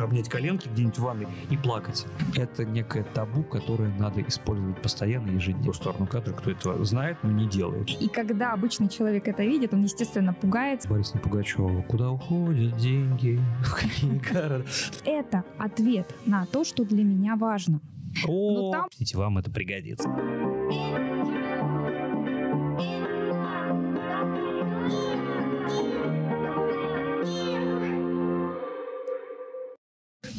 хочешь обнять коленки где-нибудь в ванной и плакать. Это некое табу, которое надо использовать постоянно, ежедневно. В сторону кадра, кто это знает, но не делает. И когда обычный человек это видит, он, естественно, пугается. Борис Пугачева. Куда уходят деньги? В какие города? Это ответ на то, что для меня важно. О, там- вам это пригодится.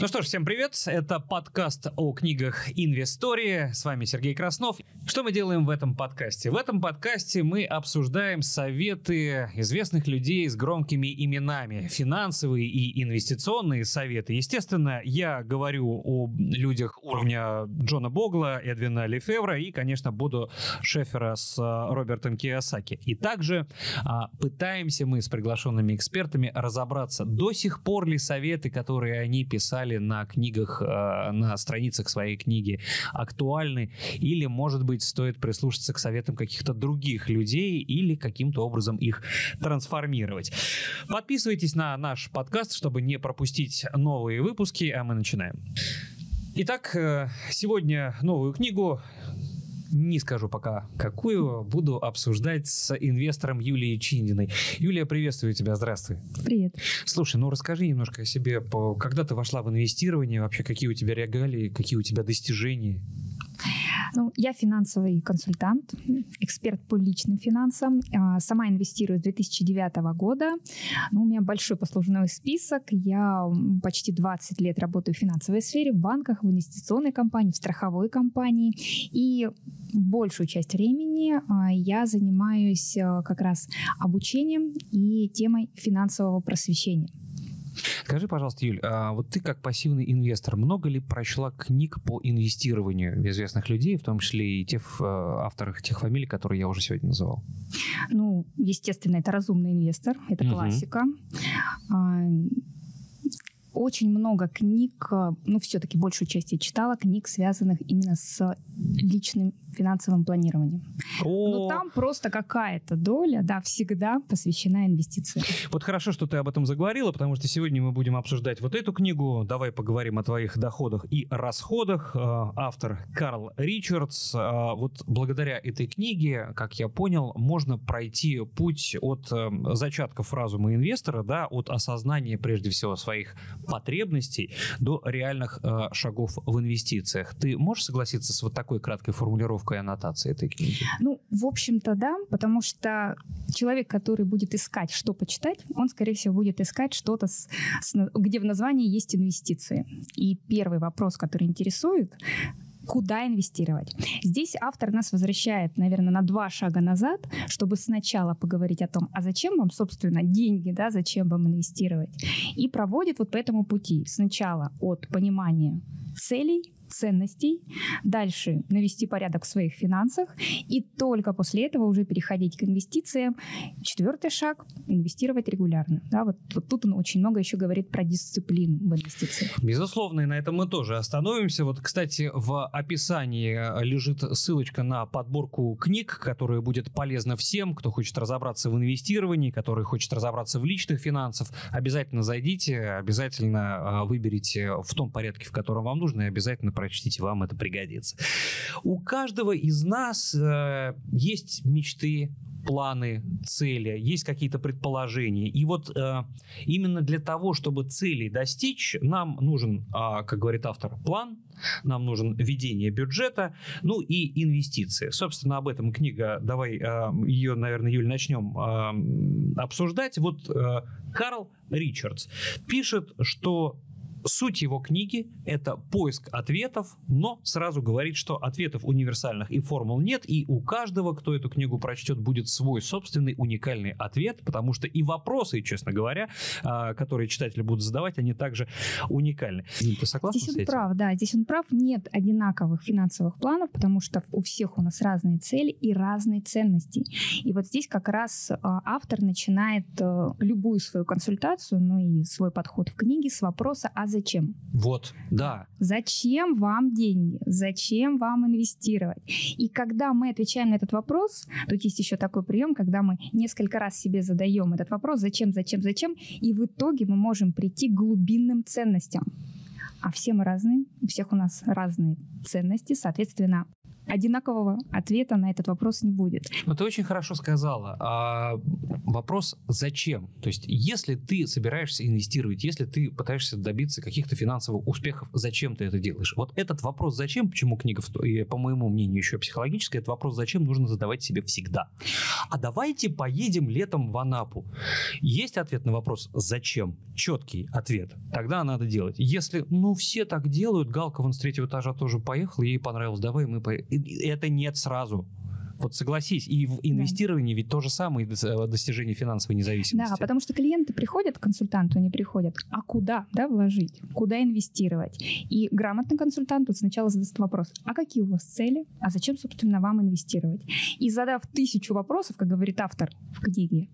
Ну что ж, всем привет. Это подкаст о книгах Инвестории. С вами Сергей Краснов. Что мы делаем в этом подкасте? В этом подкасте мы обсуждаем советы известных людей с громкими именами. Финансовые и инвестиционные советы. Естественно, я говорю о людях уровня Джона Богла, Эдвина Лефевра и, конечно, буду Шефера с а, Робертом Киосаки. И также а, пытаемся мы с приглашенными экспертами разобраться, до сих пор ли советы, которые они писали на книгах, а, на страницах своей книги, актуальны, или, может быть, стоит прислушаться к советам каких-то других людей или каким-то образом их трансформировать. Подписывайтесь на наш подкаст, чтобы не пропустить новые выпуски, а мы начинаем. Итак, э, сегодня новую книгу не скажу пока какую, буду обсуждать с инвестором Юлией Чиндиной. Юлия, приветствую тебя, здравствуй. Привет. Слушай, ну расскажи немножко о себе, когда ты вошла в инвестирование, вообще какие у тебя регалии, какие у тебя достижения? Ну, я финансовый консультант, эксперт по личным финансам. А, Сама инвестирую с 2009 года. Ну, у меня большой послужной список. Я почти 20 лет работаю в финансовой сфере, в банках, в инвестиционной компании, в страховой компании. И большую часть времени а, я занимаюсь а, как раз обучением и темой финансового просвещения. Скажи, пожалуйста, Юль, а вот ты как пассивный инвестор, много ли прочла книг по инвестированию известных людей, в том числе и тех э, авторах тех фамилий, которые я уже сегодня называл? Ну, естественно, это разумный инвестор, это Мгм. классика. А, Очень много книг, а, ну, все-таки большую часть я читала, книг, связанных именно с личным финансовым планированием. Но О, там просто какая-то доля, да, всегда посвящена инвестициям. Вот хорошо, что ты об этом заговорила, потому что сегодня мы будем обсуждать вот эту книгу. Давай поговорим о твоих доходах и расходах. Э, Автор Карл Ричардс. Э, Вот благодаря этой книге, как я понял, можно пройти путь от э, зачатков разума инвестора, да, от осознания прежде всего своих потребностей до реальных шагов в инвестициях. Ты можешь согласиться с вот такой краткой формулировкой аннотации этой книги? Ну, в общем-то, да, потому что человек, который будет искать, что почитать, он, скорее всего, будет искать что-то, с- с где в названии есть инвестиции. И первый вопрос, который интересует, куда инвестировать. Здесь автор нас возвращает, наверное, на два шага назад, чтобы сначала поговорить о том, а зачем вам, собственно, деньги, да, зачем вам инвестировать. И проводит вот по этому пути. Сначала от понимания целей, ценностей, дальше навести порядок в своих финансах, и только после этого уже переходить к инвестициям. Четвертый шаг – инвестировать регулярно. Да, вот, вот тут он очень много еще говорит про дисциплину в инвестициях. Безусловно, и на этом мы тоже остановимся. Вот, кстати, в описании э, лежит ссылочка на подборку книг, которая будет полезна всем, кто хочет разобраться в инвестировании, который хочет разобраться в личных финансах. Обязательно зайдите, обязательно э, выберите в том порядке, в котором вам нужно, и обязательно прочтите, вам это пригодится. У каждого из нас э, есть мечты, планы, цели, есть какие-то предположения. И вот э, именно для того, чтобы целей достичь, нам нужен, а, как говорит автор, план, нам нужен ведение бюджета, ну и инвестиции. Собственно, об этом книга, давай э, ее, наверное, Юль, начнем э, обсуждать. Вот э, Карл Ричардс пишет, что Суть его книги – это поиск ответов, но сразу говорит, что ответов универсальных и формул нет, и у каждого, кто эту книгу прочтет, будет свой собственный уникальный ответ, потому что и вопросы, честно говоря, а, которые читатели будут задавать, они также уникальны. Ты согласна Здесь с он этим? прав, да, здесь он прав. Нет одинаковых финансовых планов, потому что у всех у нас разные цели и разные ценности. И вот здесь как раз а, автор начинает а, любую свою консультацию, ну и свой подход в книге с вопроса «А зачем?». Вот, да. Зачем вам деньги? Зачем вам инвестировать? И когда мы отвечаем на этот вопрос, тут есть еще такой прием, когда мы несколько раз себе задаем этот вопрос, зачем, зачем, зачем, и в итоге мы можем прийти к глубинным ценностям. А все мы разные, у всех у нас разные ценности, соответственно, одинакового ответа на этот вопрос не будет. Ну, ты очень хорошо сказала. А вопрос зачем? То есть, если ты собираешься инвестировать, если ты пытаешься добиться каких-то финансовых успехов, зачем ты это делаешь? Вот этот вопрос зачем, почему книга, и, по моему мнению, еще психологическая, этот вопрос зачем нужно задавать себе всегда. А давайте поедем летом в Анапу. Есть ответ на вопрос зачем? Четкий ответ. Тогда надо делать. Если, ну, все так делают, Галка вон с третьего этажа тоже поехала, ей понравилось, давай мы поедем это нет сразу. Вот согласись, и в инвестировании да. ведь то же самое э, достижение финансовой независимости. Да, потому что клиенты приходят к консультанту, они приходят, а куда да, вложить, куда инвестировать? И грамотный консультант вот сначала задаст вопрос, а какие у вас цели, а зачем, собственно, вам инвестировать? И задав тысячу вопросов, как говорит автор в книге,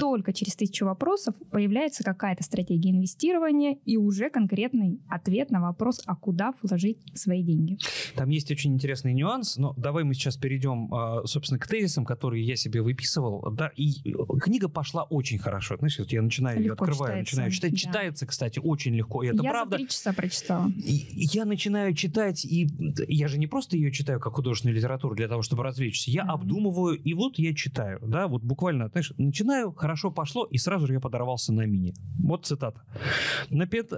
только через тысячу вопросов появляется какая-то стратегия инвестирования и уже конкретный ответ на вопрос, а куда вложить свои деньги. Там есть очень интересный нюанс, но давай мы сейчас перейдем, а, собственно, к тезисам, которые я себе выписывал. Да, и э, книга пошла очень хорошо. Знаешь, вот я начинаю легко ее открываю, читается, начинаю читать. Да. Читается, кстати, очень легко. И это я правда. Я три часа прочитала. И я начинаю читать, и я же не просто ее читаю как художественную литературу для того, чтобы развлечься. Я mm-hmm. обдумываю, и вот я читаю. Да, вот буквально, знаешь, начинаю хорошо пошло, и сразу же я подорвался на мини. Вот цитата.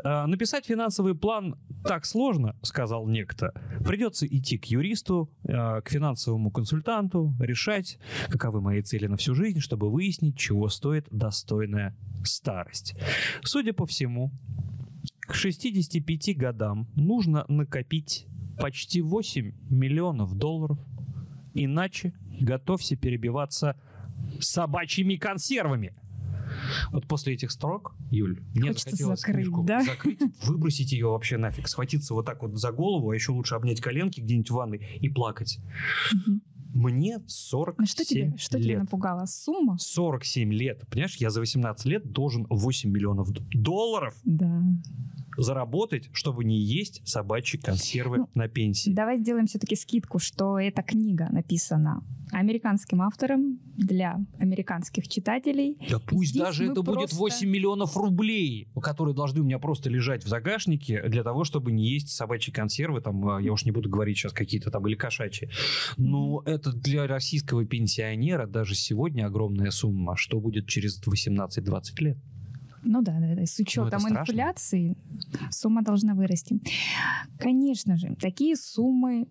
А, написать финансовый план так сложно, сказал некто. Придется идти к юристу, а, к финансовому консультанту, решать, каковы мои цели на всю жизнь, чтобы выяснить, чего стоит достойная старость. Судя по всему, к 65 годам нужно накопить почти 8 миллионов долларов, иначе готовься перебиваться собачьими консервами. Вот после этих строк, Юль, мне Хочется захотелось закрыть, книжку да? закрыть, выбросить ее вообще нафиг, схватиться вот так вот за голову, а еще лучше обнять коленки где-нибудь в ванной и плакать. Мне 47 ну, что тебе, что лет. тебя напугало? Сумма? 47 лет. Понимаешь, я за 18 лет должен 8 миллионов долларов да. Заработать, чтобы не есть собачьи консервы ну, на пенсии. Давай сделаем все-таки скидку, что эта книга написана американским автором для американских читателей. Да пусть Здесь даже это просто... будет 8 миллионов рублей, которые должны у меня просто лежать в загашнике для того, чтобы не есть собачьи консервы, там, а, я уж не буду говорить сейчас какие-то там, или кошачьи. Но mm-hmm. это для российского пенсионера даже сегодня огромная сумма. Что будет через 18-20 лет? Ну да, да, да. с учетом ну, инфляции сумма должна вырасти. Конечно же, такие суммы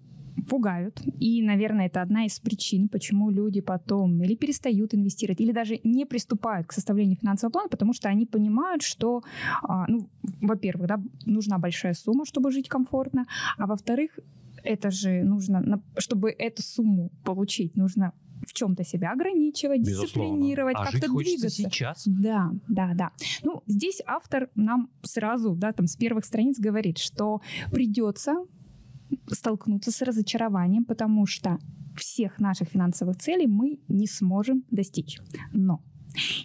пугают. И, наверное, это одна из причин, почему люди потом или перестают инвестировать, или даже не приступают к составлению финансового плана, потому что они понимают, что, а, ну, во-первых, да, нужна большая сумма, чтобы жить комфортно, а во-вторых, это же нужно, чтобы эту сумму получить, нужно в чем-то себя ограничивать, Безусловно. дисциплинировать, а как-то двигаться. сейчас. Да, да, да. Ну, здесь автор нам сразу, да, там с первых страниц говорит, что придется столкнуться с разочарованием, потому что всех наших финансовых целей мы не сможем достичь. Но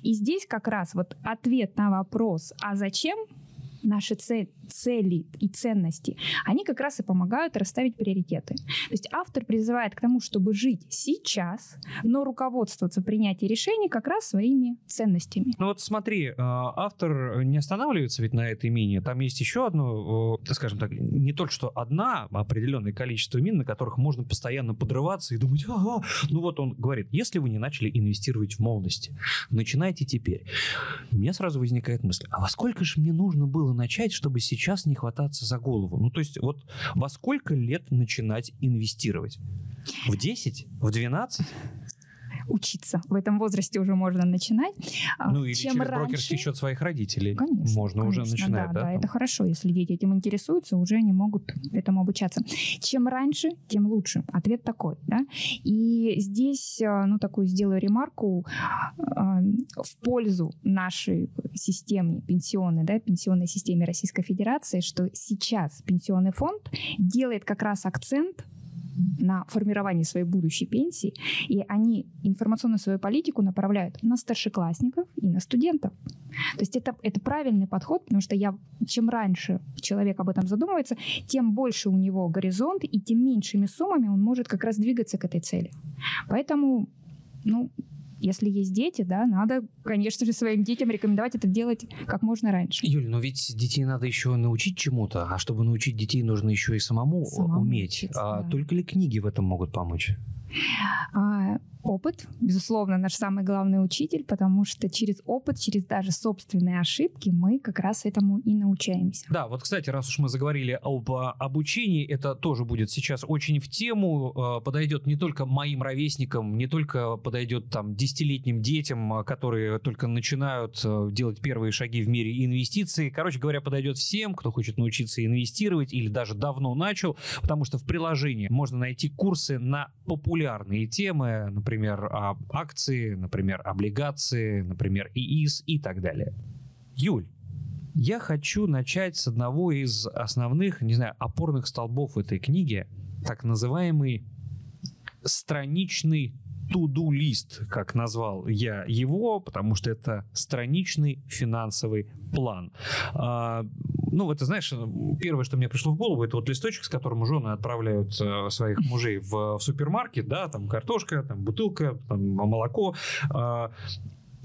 и здесь как раз вот ответ на вопрос, а зачем наши цели и ценности, они как раз и помогают расставить приоритеты. То есть автор призывает к тому, чтобы жить сейчас, но руководствоваться принятием решений как раз своими ценностями. Ну вот смотри, э, автор не останавливается ведь на этой мине. Там есть еще одно, э, скажем так, не только что одна, а определенное количество мин, на которых можно постоянно подрываться и думать, ага. Ну вот он говорит, если вы не начали инвестировать в молодости, начинайте теперь. У меня сразу возникает мысль, а во сколько же мне нужно было начать, чтобы сейчас не хвататься за голову? Ну, то есть вот во сколько лет начинать инвестировать? В 10? В 12? Учиться. В этом возрасте уже можно начинать. А, ну или Чем через раньше... брокерский счет своих родителей. Конечно. Можно конечно, уже начинать, да? Да, да, это хорошо. Если дети этим интересуются, уже они могут этому обучаться. Чем раньше, тем лучше. Ответ такой, да. И здесь, а, ну, такую сделаю ремарку а, в пользу нашей системы пенсионной, да, пенсионной системе Российской Федерации, что сейчас пенсионный фонд делает как раз акцент на формирование своей будущей пенсии, и они информационную свою политику направляют на старшеклассников и на студентов. То есть это, это правильный подход, потому что я, чем раньше человек об этом задумывается, тем больше у него горизонт, и тем меньшими суммами он может как раз двигаться к этой цели. Поэтому, ну, Если есть дети, да, надо, конечно же, своим детям рекомендовать это делать как можно раньше. Юль, но ведь детей надо еще научить чему-то, а чтобы научить детей, нужно еще и самому, самому уметь. Учиться, а да. только ли книги в этом могут помочь? А, опыт, безусловно, наш самый главный учитель, потому что через опыт, через даже собственные ошибки мы как раз этому и научаемся. Да, вот, кстати, раз уж мы заговорили об а, обучении, это тоже будет сейчас очень в тему, а, подойдет не только моим ровесникам, не только подойдет там десятилетним детям, которые только начинают делать первые шаги в мире инвестиций. Короче говоря, подойдет всем, кто хочет научиться инвестировать или даже давно начал, потому что в приложении можно найти курсы на популярные темы, например, акции, например, облигации, например, ИИС и так далее. Юль, я хочу начать с одного из основных, не знаю, опорных столбов этой книги, так называемый страничный to-do лист, как назвал я его, потому что это страничный финансовый план. А, ну, это, знаешь, первое, что мне пришло в голову, это вот листочек, с которым жены отправляют э, своих мужей в, в супермаркет, да, там картошка, там бутылка, там молоко.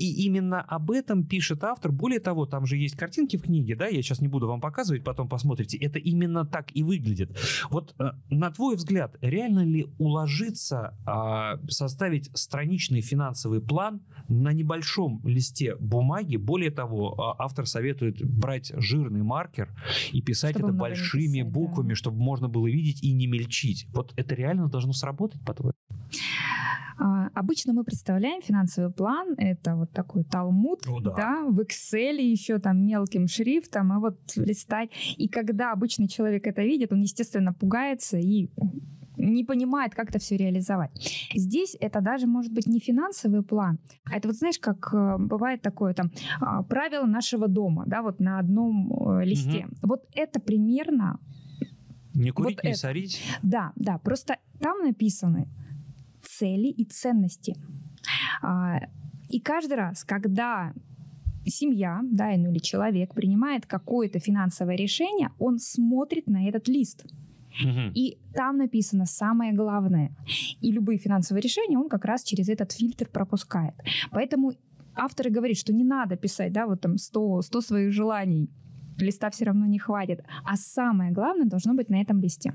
И именно об этом пишет автор. Более того, там же есть картинки в книге, да, я сейчас не буду вам показывать, потом посмотрите. Это именно так и выглядит. Вот э, на твой взгляд, реально ли уложиться а, составить страничный финансовый план на небольшом листе бумаги? Более того, а, автор советует брать жирный маркер и писать чтобы это большими писать, буквами, да. чтобы можно было видеть и не мельчить. Вот это реально должно сработать, по-твоему? А, обычно мы представляем финансовый план, это вот такой талмуд, О, да. да, в Excel еще там мелким шрифтом, и вот листать. И когда обычный человек это видит, он, естественно, пугается и не понимает, как это все реализовать. Здесь это даже может быть не финансовый план, а это вот знаешь, как э, бывает такое там а, правило нашего дома, да, вот на одном э, листе. Угу. Вот это примерно не курить, вот не это. сорить. Да, да. Просто там написаны цели и ценности. А, и каждый раз, когда семья, да, ну или человек принимает какое-то финансовое решение, он смотрит на этот лист. Угу. И там написано самое главное. И любые финансовые решения он как раз через этот фильтр пропускает. Поэтому авторы говорят, что не надо писать, да, вот там 100, 100 своих желаний листа все равно не хватит. А самое главное должно быть на этом листе.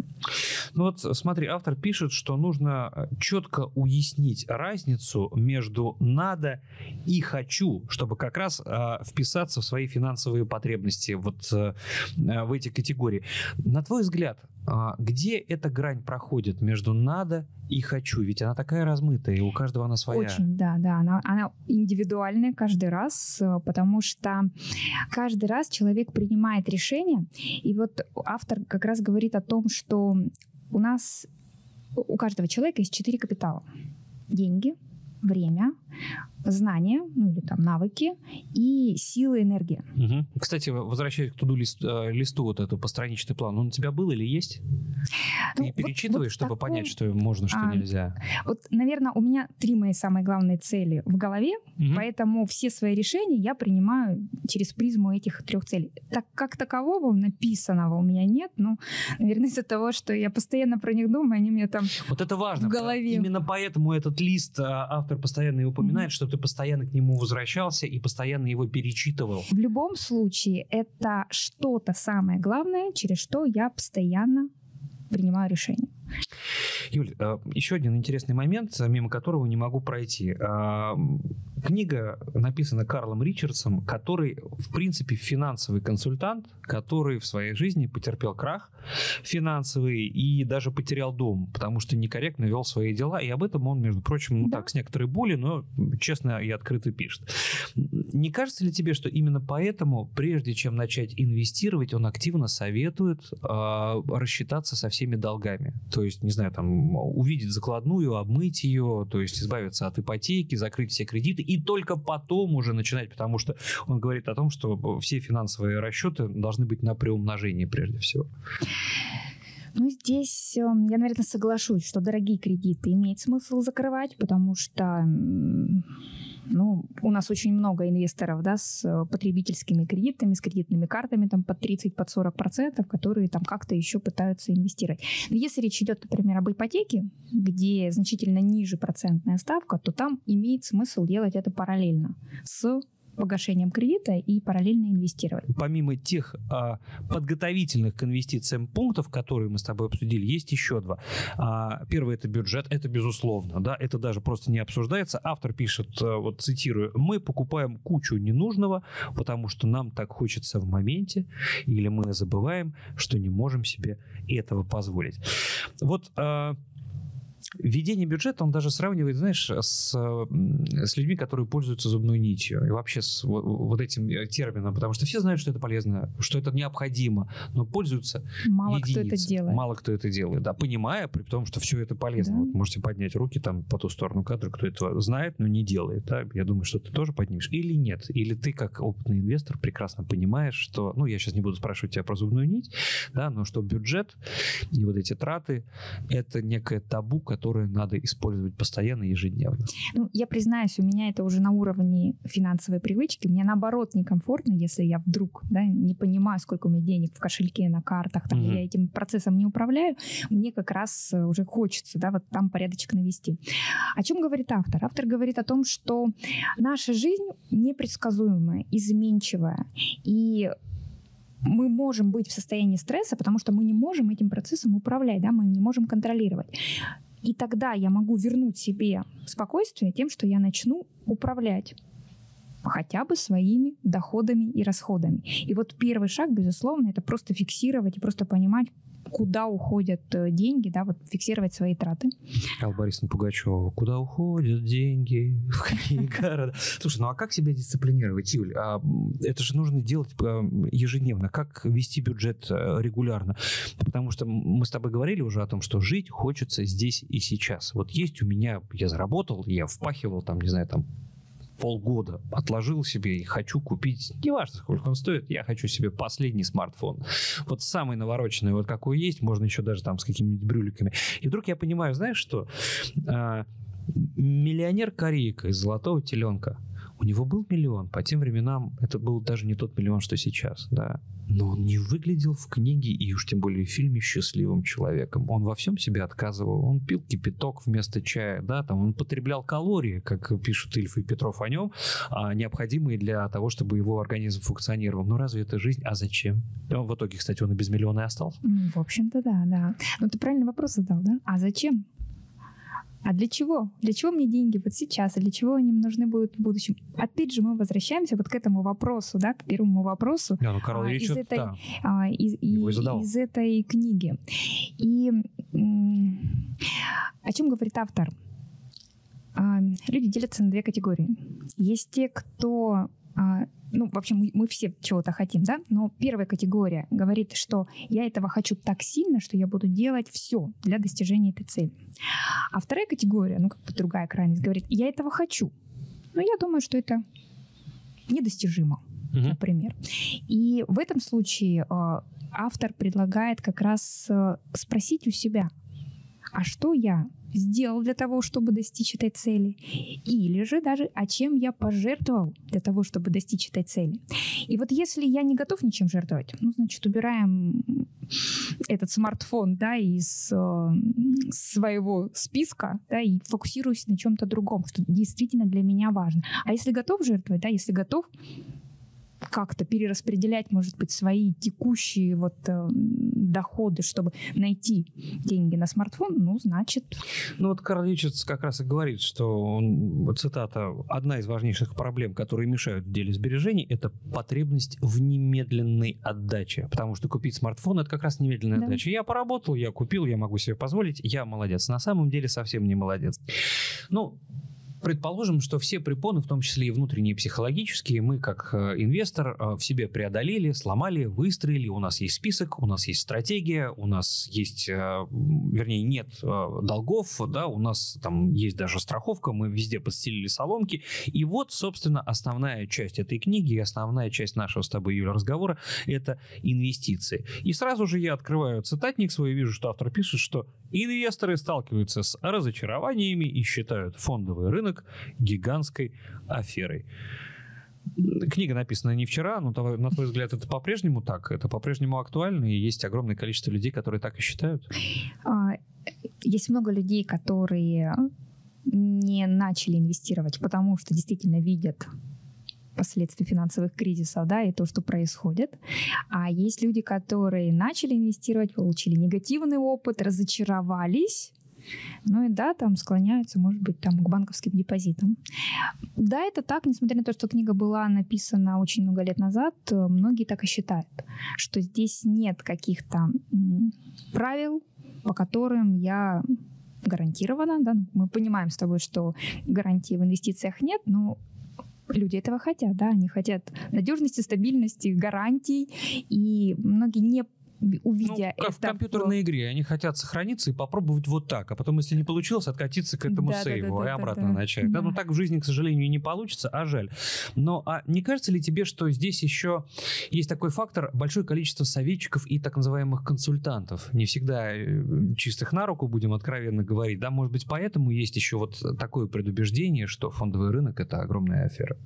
Ну вот смотри, автор пишет, что нужно э, четко уяснить разницу между надо и хочу, чтобы как раз э, вписаться в свои финансовые потребности вот э, э в эти категории. На твой взгляд, где эта грань проходит между надо и хочу? Ведь она такая размытая, и у каждого она своя. Очень, да, да. Она, она индивидуальная каждый раз, э, потому что каждый раз человек принимает решение. И вот автор как раз говорит о том, что у нас, у каждого человека есть четыре капитала. Деньги, время, знания, ну или там навыки и силы, энергия. Угу. Кстати, возвращаясь к туду лист, э, листу вот эту постраничный план, он у тебя был или есть? Ну, Ты перечитываешь, вот, чтобы такой... понять, что можно, что а, нельзя? Вот, наверное, у меня три мои самые главные цели в голове, угу. поэтому все свои решения я принимаю через призму этих трех целей. Так как такового написанного у меня нет, ну, наверное, из-за того, что я постоянно про них думаю, они мне там Вот это важно. В голове. Именно поэтому этот лист а, автор постоянно упоминает, угу. что ты ты постоянно к нему возвращался и постоянно его перечитывал. В любом случае, это что-то самое главное, через что я постоянно принимаю решение. Юль, э, еще один интересный момент, мимо которого не могу пройти. А, книга написана Карлом Ричардсом, который, в принципе, финансовый консультант, который в своей жизни потерпел крах финансовый и даже потерял дом, потому что некорректно вел свои дела. И об этом он, между прочим, ну да. так, с некоторой болью, но честно и открыто пишет. Не кажется ли тебе, что именно поэтому, прежде чем начать инвестировать, он активно советует э, рассчитаться со всеми долгами? То есть, не знаю, там, увидеть закладную, обмыть ее, то есть избавиться от ипотеки, закрыть все кредиты и только потом уже начинать, потому что он говорит о том, что все финансовые расчеты должны быть на приумножении прежде всего. Ну, здесь эм, я, наверное, соглашусь, что дорогие кредиты имеет смысл закрывать, потому что Ну, у нас очень много инвесторов, да, с э, потребительскими кредитами, с кредитными картами, там, под 30, под 40 процентов, которые там как-то еще пытаются инвестировать. Но если речь идет, например, об ипотеке, где значительно ниже процентная ставка, то там имеет смысл делать это параллельно с погашением кредита и параллельно инвестировать. Помимо тех а, подготовительных к инвестициям пунктов, которые мы с тобой обсудили, есть еще два. А, первый это бюджет, это безусловно, да, это даже просто не обсуждается. Автор пишет, а, вот цитирую, мы покупаем кучу ненужного, потому что нам так хочется в моменте, или мы забываем, что не можем себе этого позволить. Вот а, Введение бюджета он даже сравнивает, знаешь, с, с людьми, которые пользуются зубной нитью. И вообще с вот, вот этим э, термином. Потому что все знают, что это полезно, что это необходимо, но пользуются Мало единицы. кто это делает. Мало кто это делает, да, понимая, при том, что все это полезно. Да. Вот можете поднять руки там по ту сторону кадра, кто это знает, но не делает. Да? Я думаю, что ты тоже поднимешь. Или нет. Или ты, как опытный инвестор, прекрасно понимаешь, что, ну, я сейчас не буду спрашивать тебя про зубную нить, да, но что бюджет и вот эти траты — это некое табу, которое которые надо использовать постоянно, ежедневно? Ну, я признаюсь, у меня это уже на уровне финансовой привычки. Мне наоборот некомфортно, если я вдруг да, не понимаю, сколько у меня денег в кошельке, на картах, там, mm-hmm. я этим процессом не управляю, мне как раз э, уже хочется да, вот там порядочек навести. О чем говорит автор? Автор говорит о том, что наша жизнь непредсказуемая, изменчивая. И мы можем быть в состоянии стресса, потому что мы не можем этим процессом управлять, да, мы не можем контролировать. И тогда я могу вернуть себе спокойствие тем, что я начну управлять хотя бы своими доходами и расходами. И вот первый шаг, безусловно, это просто фиксировать и просто понимать, куда уходят э, деньги, да, вот фиксировать свои траты. Алла Борисовна Пугачева, куда уходят деньги в какие города? Слушай, ну а как себя дисциплинировать, Юль? А это же нужно делать а, ежедневно. Как вести бюджет э, регулярно? Потому что мы с тобой говорили уже о том, что жить хочется здесь и сейчас. Вот есть у меня, я заработал, я впахивал там, не знаю, там полгода отложил себе и хочу купить, неважно, сколько он стоит, я хочу себе последний смартфон. Вот самый навороченный, вот какой есть, можно еще даже там с какими-нибудь брюликами. И вдруг я понимаю, знаешь что? А, миллионер Корейка из «Золотого теленка», у него был миллион, по тем временам это был даже не тот миллион, что сейчас, да но он не выглядел в книге и уж тем более в фильме счастливым человеком. Он во всем себе отказывал. Он пил кипяток вместо чая, да, там он потреблял калории, как пишут Ильф и Петров о нем, а, необходимые для того, чтобы его организм функционировал. Но разве это жизнь? А зачем? В итоге, кстати, он и без миллиона и остался. В общем-то, да, да. Но ты правильный вопрос задал, да? А зачем? А для чего? Для чего мне деньги вот сейчас? А для чего они нужны будут в будущем? Опять же, мы возвращаемся вот к этому вопросу, да, к первому вопросу да, ну, Карл а, из, этой, да, а, из, и, из этой книги. И о чем говорит автор? А, люди делятся на две категории. Есть те, кто ну, в общем, мы, мы все чего-то хотим, да, но первая категория говорит, что я этого хочу так сильно, что я буду делать все для достижения этой цели. А вторая категория, ну, как бы другая крайность, говорит, я этого хочу, но я думаю, что это недостижимо, угу. например. И в этом случае э, автор предлагает как раз э, спросить у себя, а что я сделал для того, чтобы достичь этой цели, или же даже, а чем я пожертвовал для того, чтобы достичь этой цели. И вот если я не готов ничем жертвовать, ну, значит, убираем этот смартфон, да, из э, своего списка, да, и фокусируюсь на чем-то другом, что действительно для меня важно. А если готов жертвовать, да, если готов как-то перераспределять, может быть, свои текущие вот э, доходы, чтобы найти деньги на смартфон, ну, значит... Ну, вот Карл как раз и говорит, что, он, цитата, «Одна из важнейших проблем, которые мешают в деле сбережений, это потребность в немедленной отдаче». Потому что купить смартфон – это как раз немедленная да. отдача. Я поработал, я купил, я могу себе позволить, я молодец. На самом деле совсем не молодец. Ну, Предположим, что все препоны, в том числе и внутренние психологические, мы как э, инвестор э, в себе преодолели, сломали, выстроили. У нас есть список, у нас есть стратегия, у нас есть, э, вернее, нет долгов, да, у нас там есть даже страховка, мы везде подстелили соломки. И вот, собственно, основная часть этой книги, основная часть нашего с тобой, Юля, разговора – это инвестиции. И сразу же я открываю цитатник свой и вижу, что автор пишет, что инвесторы сталкиваются с разочарованиями и считают фондовый рынок рынок гигантской аферой. Книга написана не вчера, но на твой взгляд это по-прежнему так? Это по-прежнему актуально? И есть огромное количество людей, которые так и считают? А, есть много людей, которые не начали инвестировать, потому что действительно видят последствия финансовых кризисов, да, и то, что происходит. А есть люди, которые начали инвестировать, получили негативный опыт, разочаровались, ну и да, там склоняются, может быть, там к банковским депозитам. Да, это так, несмотря на то, что книга была написана очень много лет назад, многие так и считают, что здесь нет каких-то правил, по которым я гарантированно, да, мы понимаем с тобой, что гарантии в инвестициях нет, но люди этого хотят, да, они хотят надежности, стабильности, гарантий, и многие не увидя ну, как это... в компьютерной игре. Они хотят сохраниться и попробовать вот так, а потом, если не получилось, откатиться к этому да, сейву да, да, и обратно да, начать. Да. Да, ну так в жизни, к сожалению, не получится, а жаль. Но а не кажется ли тебе, что здесь еще есть такой фактор большое количество советчиков и так называемых консультантов? Не всегда э, чистых на руку, будем откровенно говорить. Да, может быть, поэтому есть еще вот такое предубеждение, что фондовый рынок — это огромная афера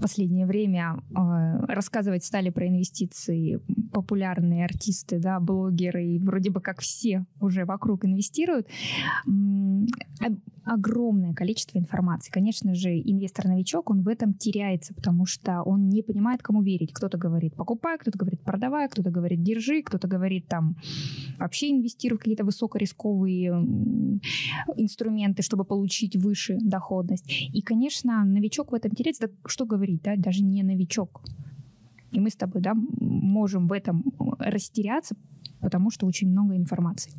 последнее время э, рассказывать стали про инвестиции популярные артисты, да, блогеры, и вроде бы как все уже вокруг инвестируют. Огромное количество информации. Конечно же, инвестор-новичок, он в этом теряется, потому что он не понимает, кому верить. Кто-то говорит покупай, кто-то говорит продавай, кто-то говорит держи, кто-то говорит там вообще инвестируй в какие-то высокорисковые инструменты, чтобы получить выше доходность. И, конечно, новичок в этом теряется. Да, что говорить, да, даже не новичок. И мы с тобой, да, можем в этом растеряться, потому что очень много информации.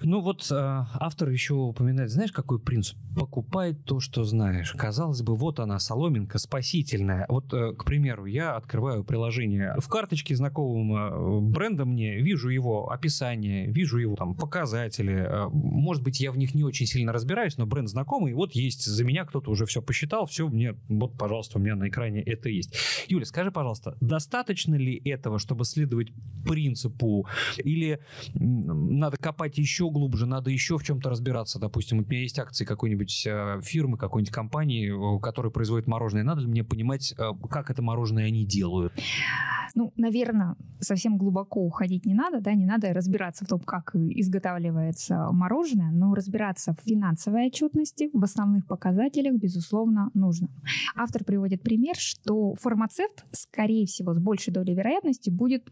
Ну вот э, автор еще упоминает, знаешь, какой принцип? Покупай то, что знаешь. Казалось бы, вот она, соломинка спасительная. Вот, э, к примеру, я открываю приложение в карточке знакомого бренда мне, вижу его описание, вижу его там показатели. Э, может быть, я в них не очень сильно разбираюсь, но бренд знакомый, вот есть за меня кто-то уже все посчитал, все, мне, вот, пожалуйста, у меня на экране это есть. Юля, скажи, пожалуйста, достаточно ли этого, чтобы следовать принципу, или надо копать еще глубже, надо еще в чем-то разбираться. Допустим, у меня есть акции какой-нибудь э, фирмы, какой-нибудь компании, которая производит мороженое. Надо ли мне понимать, э, как это мороженое они делают? Ну, наверное, совсем глубоко уходить не надо, да, не надо разбираться в том, как изготавливается мороженое, но разбираться в финансовой отчетности, в основных показателях, безусловно, нужно. Автор приводит пример, что фармацевт, скорее всего, с большей долей вероятности будет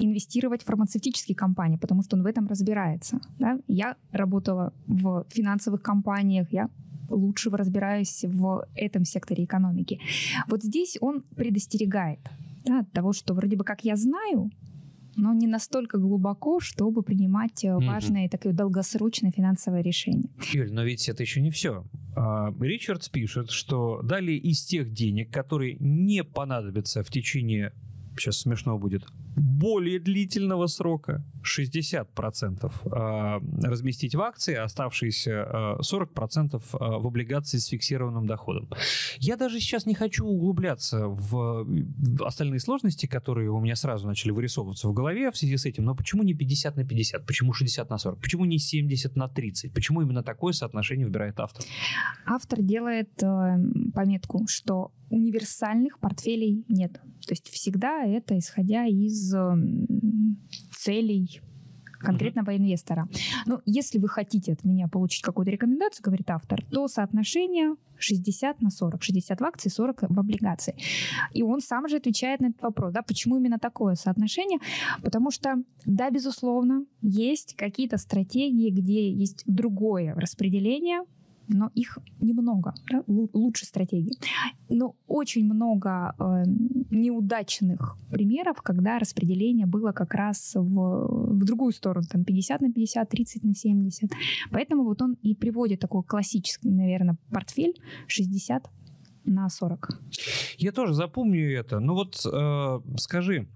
инвестировать в фармацевтические компании, потому что он в этом разбирается. Да? Я работала в финансовых компаниях, я лучше разбираюсь в этом секторе экономики. Вот здесь он предостерегает да, от того, что вроде бы как я знаю, но не настолько глубоко, чтобы принимать mm-hmm. важное такое долгосрочное финансовое решение. Юль, но ведь это еще не все. А, Ричардс пишет, что далее из тех денег, которые не понадобятся в течение сейчас смешно будет, более длительного срока 60% а, разместить в акции, а оставшиеся 40% а, в облигации с фиксированным доходом. Я даже сейчас не хочу углубляться в остальные сложности, которые у меня сразу начали вырисовываться в голове в связи с этим, но почему не 50 на 50? Почему 60 на 40? Почему не 70 на 30? Почему именно такое соотношение выбирает автор? Автор делает э, пометку, что универсальных портфелей нет. То есть всегда это исходя из целей конкретного инвестора. Но если вы хотите от меня получить какую-то рекомендацию, говорит автор, то соотношение 60 на 40. 60 в акции, 40 в облигации. И он сам же отвечает на этот вопрос. Да, почему именно такое соотношение? Потому что, да, безусловно, есть какие-то стратегии, где есть другое распределение но их немного, да, лучше стратегии. Но очень много э, неудачных примеров, когда распределение было как раз в, в другую сторону, там 50 на 50, 30 на 70. Поэтому вот он и приводит такой классический, наверное, портфель 60 на 40. Я тоже запомню это. Ну вот э, скажи,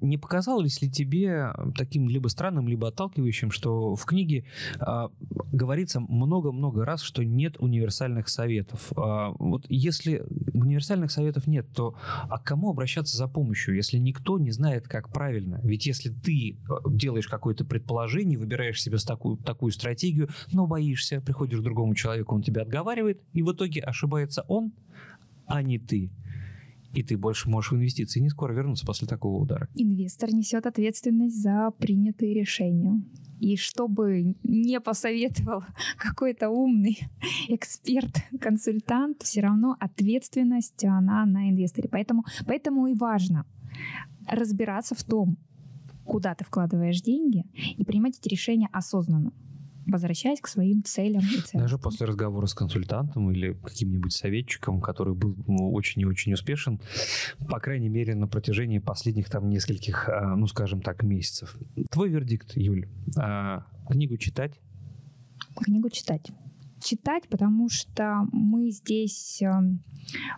не показалось ли тебе таким либо странным, либо отталкивающим, что в книге э, говорится много-много раз, что нет универсальных советов? Э, вот если универсальных советов нет, то а к кому обращаться за помощью, если никто не знает, как правильно? Ведь если ты делаешь какое-то предположение, выбираешь себе такую, такую стратегию, но боишься, приходишь к другому человеку, он тебя отговаривает, и в итоге ошибается он, а не ты и ты больше можешь в инвестиции не скоро вернуться после такого удара. Инвестор несет ответственность за принятые решения. И чтобы не посоветовал какой-то умный эксперт, консультант, все равно ответственность она на инвесторе. Поэтому, поэтому и важно разбираться в том, куда ты вкладываешь деньги и принимать эти решения осознанно возвращаясь к своим целям и ценностям. Даже после разговора с консультантом или каким-нибудь советчиком, который был ну, очень и очень успешен, по крайней мере, на протяжении последних там нескольких, а, ну, скажем так, месяцев. Твой вердикт, Юль, а, книгу читать? Книгу читать читать, потому что мы здесь эм,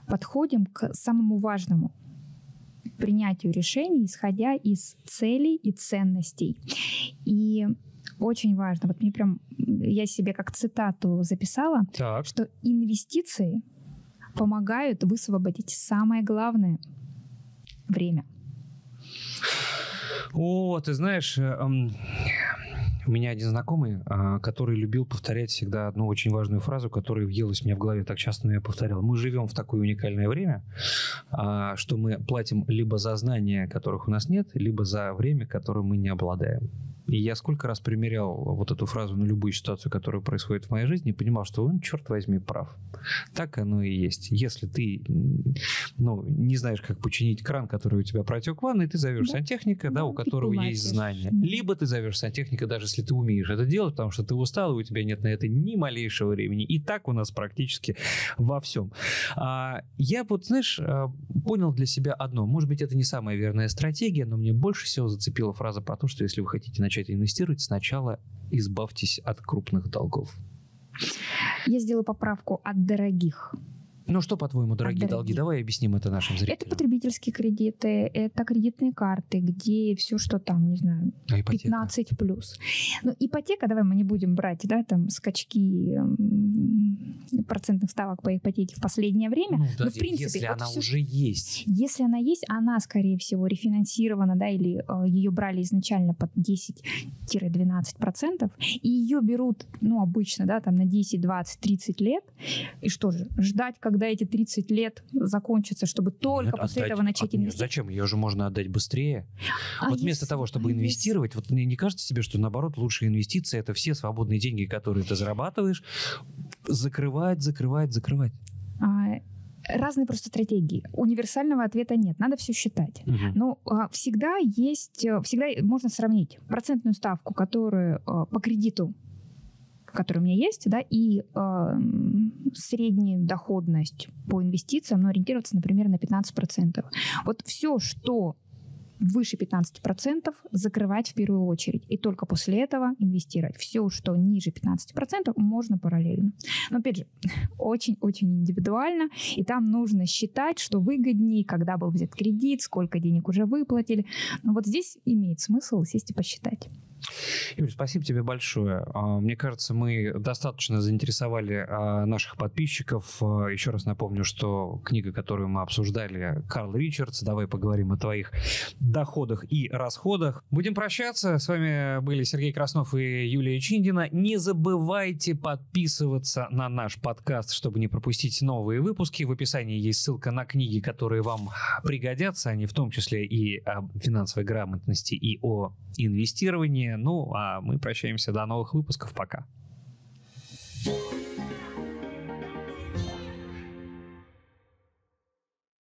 подходим к самому важному принятию решений, исходя из целей и ценностей. И очень важно. Вот мне прям, я себе как цитату записала, так. что инвестиции помогают высвободить самое главное — время. О, ты знаешь, э, у меня один знакомый, а, который любил повторять всегда одну очень важную фразу, которая въелась мне в голове так часто, но я повторял. Мы живем в такое уникальное время, а, что мы платим либо за знания, которых у нас нет, либо за время, которым мы не обладаем. И я сколько раз примерял вот эту фразу на любую ситуацию, которая происходит в моей жизни, и понимал, что он, черт возьми, прав. Так оно и есть. Если ты ну, не знаешь, как починить кран, который у тебя протек в ванной, ты зовешь да. сантехника, да, да у которого есть знания. Либо ты зовешь сантехника, даже если ты умеешь это делать, потому что ты устал, и у тебя нет на это ни малейшего времени. И так у нас практически во всем. А, я вот, знаешь, а, понял для себя одно. Может быть, это не самая верная стратегия, но мне больше всего зацепила фраза про то, что если вы хотите начать начать инвестировать, сначала избавьтесь от крупных долгов. Я сделаю поправку от дорогих. Ну что, по-твоему, дорогие долги? Давай объясним это нашим зрителям. Это потребительские кредиты, это кредитные карты, где все, что там, не знаю, а 15 плюс. Ну, ипотека, давай мы не будем брать, да, там скачки процентных ставок по ипотеке в последнее время. Ну, да, но, в принципе, если вот она все, уже есть. Если она есть, она, скорее всего, рефинансирована, да, или э, ее брали изначально под 10-12%, и ее берут, ну, обычно, да, там на 10, 20, 30 лет. И что же, ждать, как когда эти 30 лет закончатся, чтобы только нет, после отдать, этого начать от, инвестировать. Зачем? Ее же можно отдать быстрее. А вот вместо того, чтобы а инвестировать, вот мне не кажется себе, что наоборот лучшая инвестиция это все свободные деньги, которые ты зарабатываешь, закрывать, закрывать, закрывать. А, разные просто стратегии. Универсального ответа нет, надо все считать. Угу. Но а, всегда есть, э, всегда можно сравнить процентную ставку, которую а, по кредиту который у меня есть, да, и э, средняя доходность по инвестициям, ну, ориентироваться, например, на 15%. Вот все, что выше 15% закрывать в первую очередь. И только после этого инвестировать. Все, что ниже 15%, можно параллельно. Но опять же, очень-очень индивидуально. И там нужно считать, что выгоднее, когда был взят кредит, сколько денег уже выплатили. Но вот здесь имеет смысл сесть и посчитать. Юрий, спасибо тебе большое. А, мне кажется, мы достаточно заинтересовали а, наших подписчиков. А, еще раз напомню, что книга, которую мы обсуждали, Карл Ричардс. Давай поговорим о твоих доходах и расходах. Будем прощаться. С вами были Сергей Краснов и Юлия Чиндина. Не забывайте подписываться на наш подкаст, чтобы не пропустить новые выпуски. В описании есть ссылка на книги, которые вам пригодятся. Они в том числе и о финансовой грамотности, и о инвестировании. Ну, а мы прощаемся до новых выпусков. Пока. thank you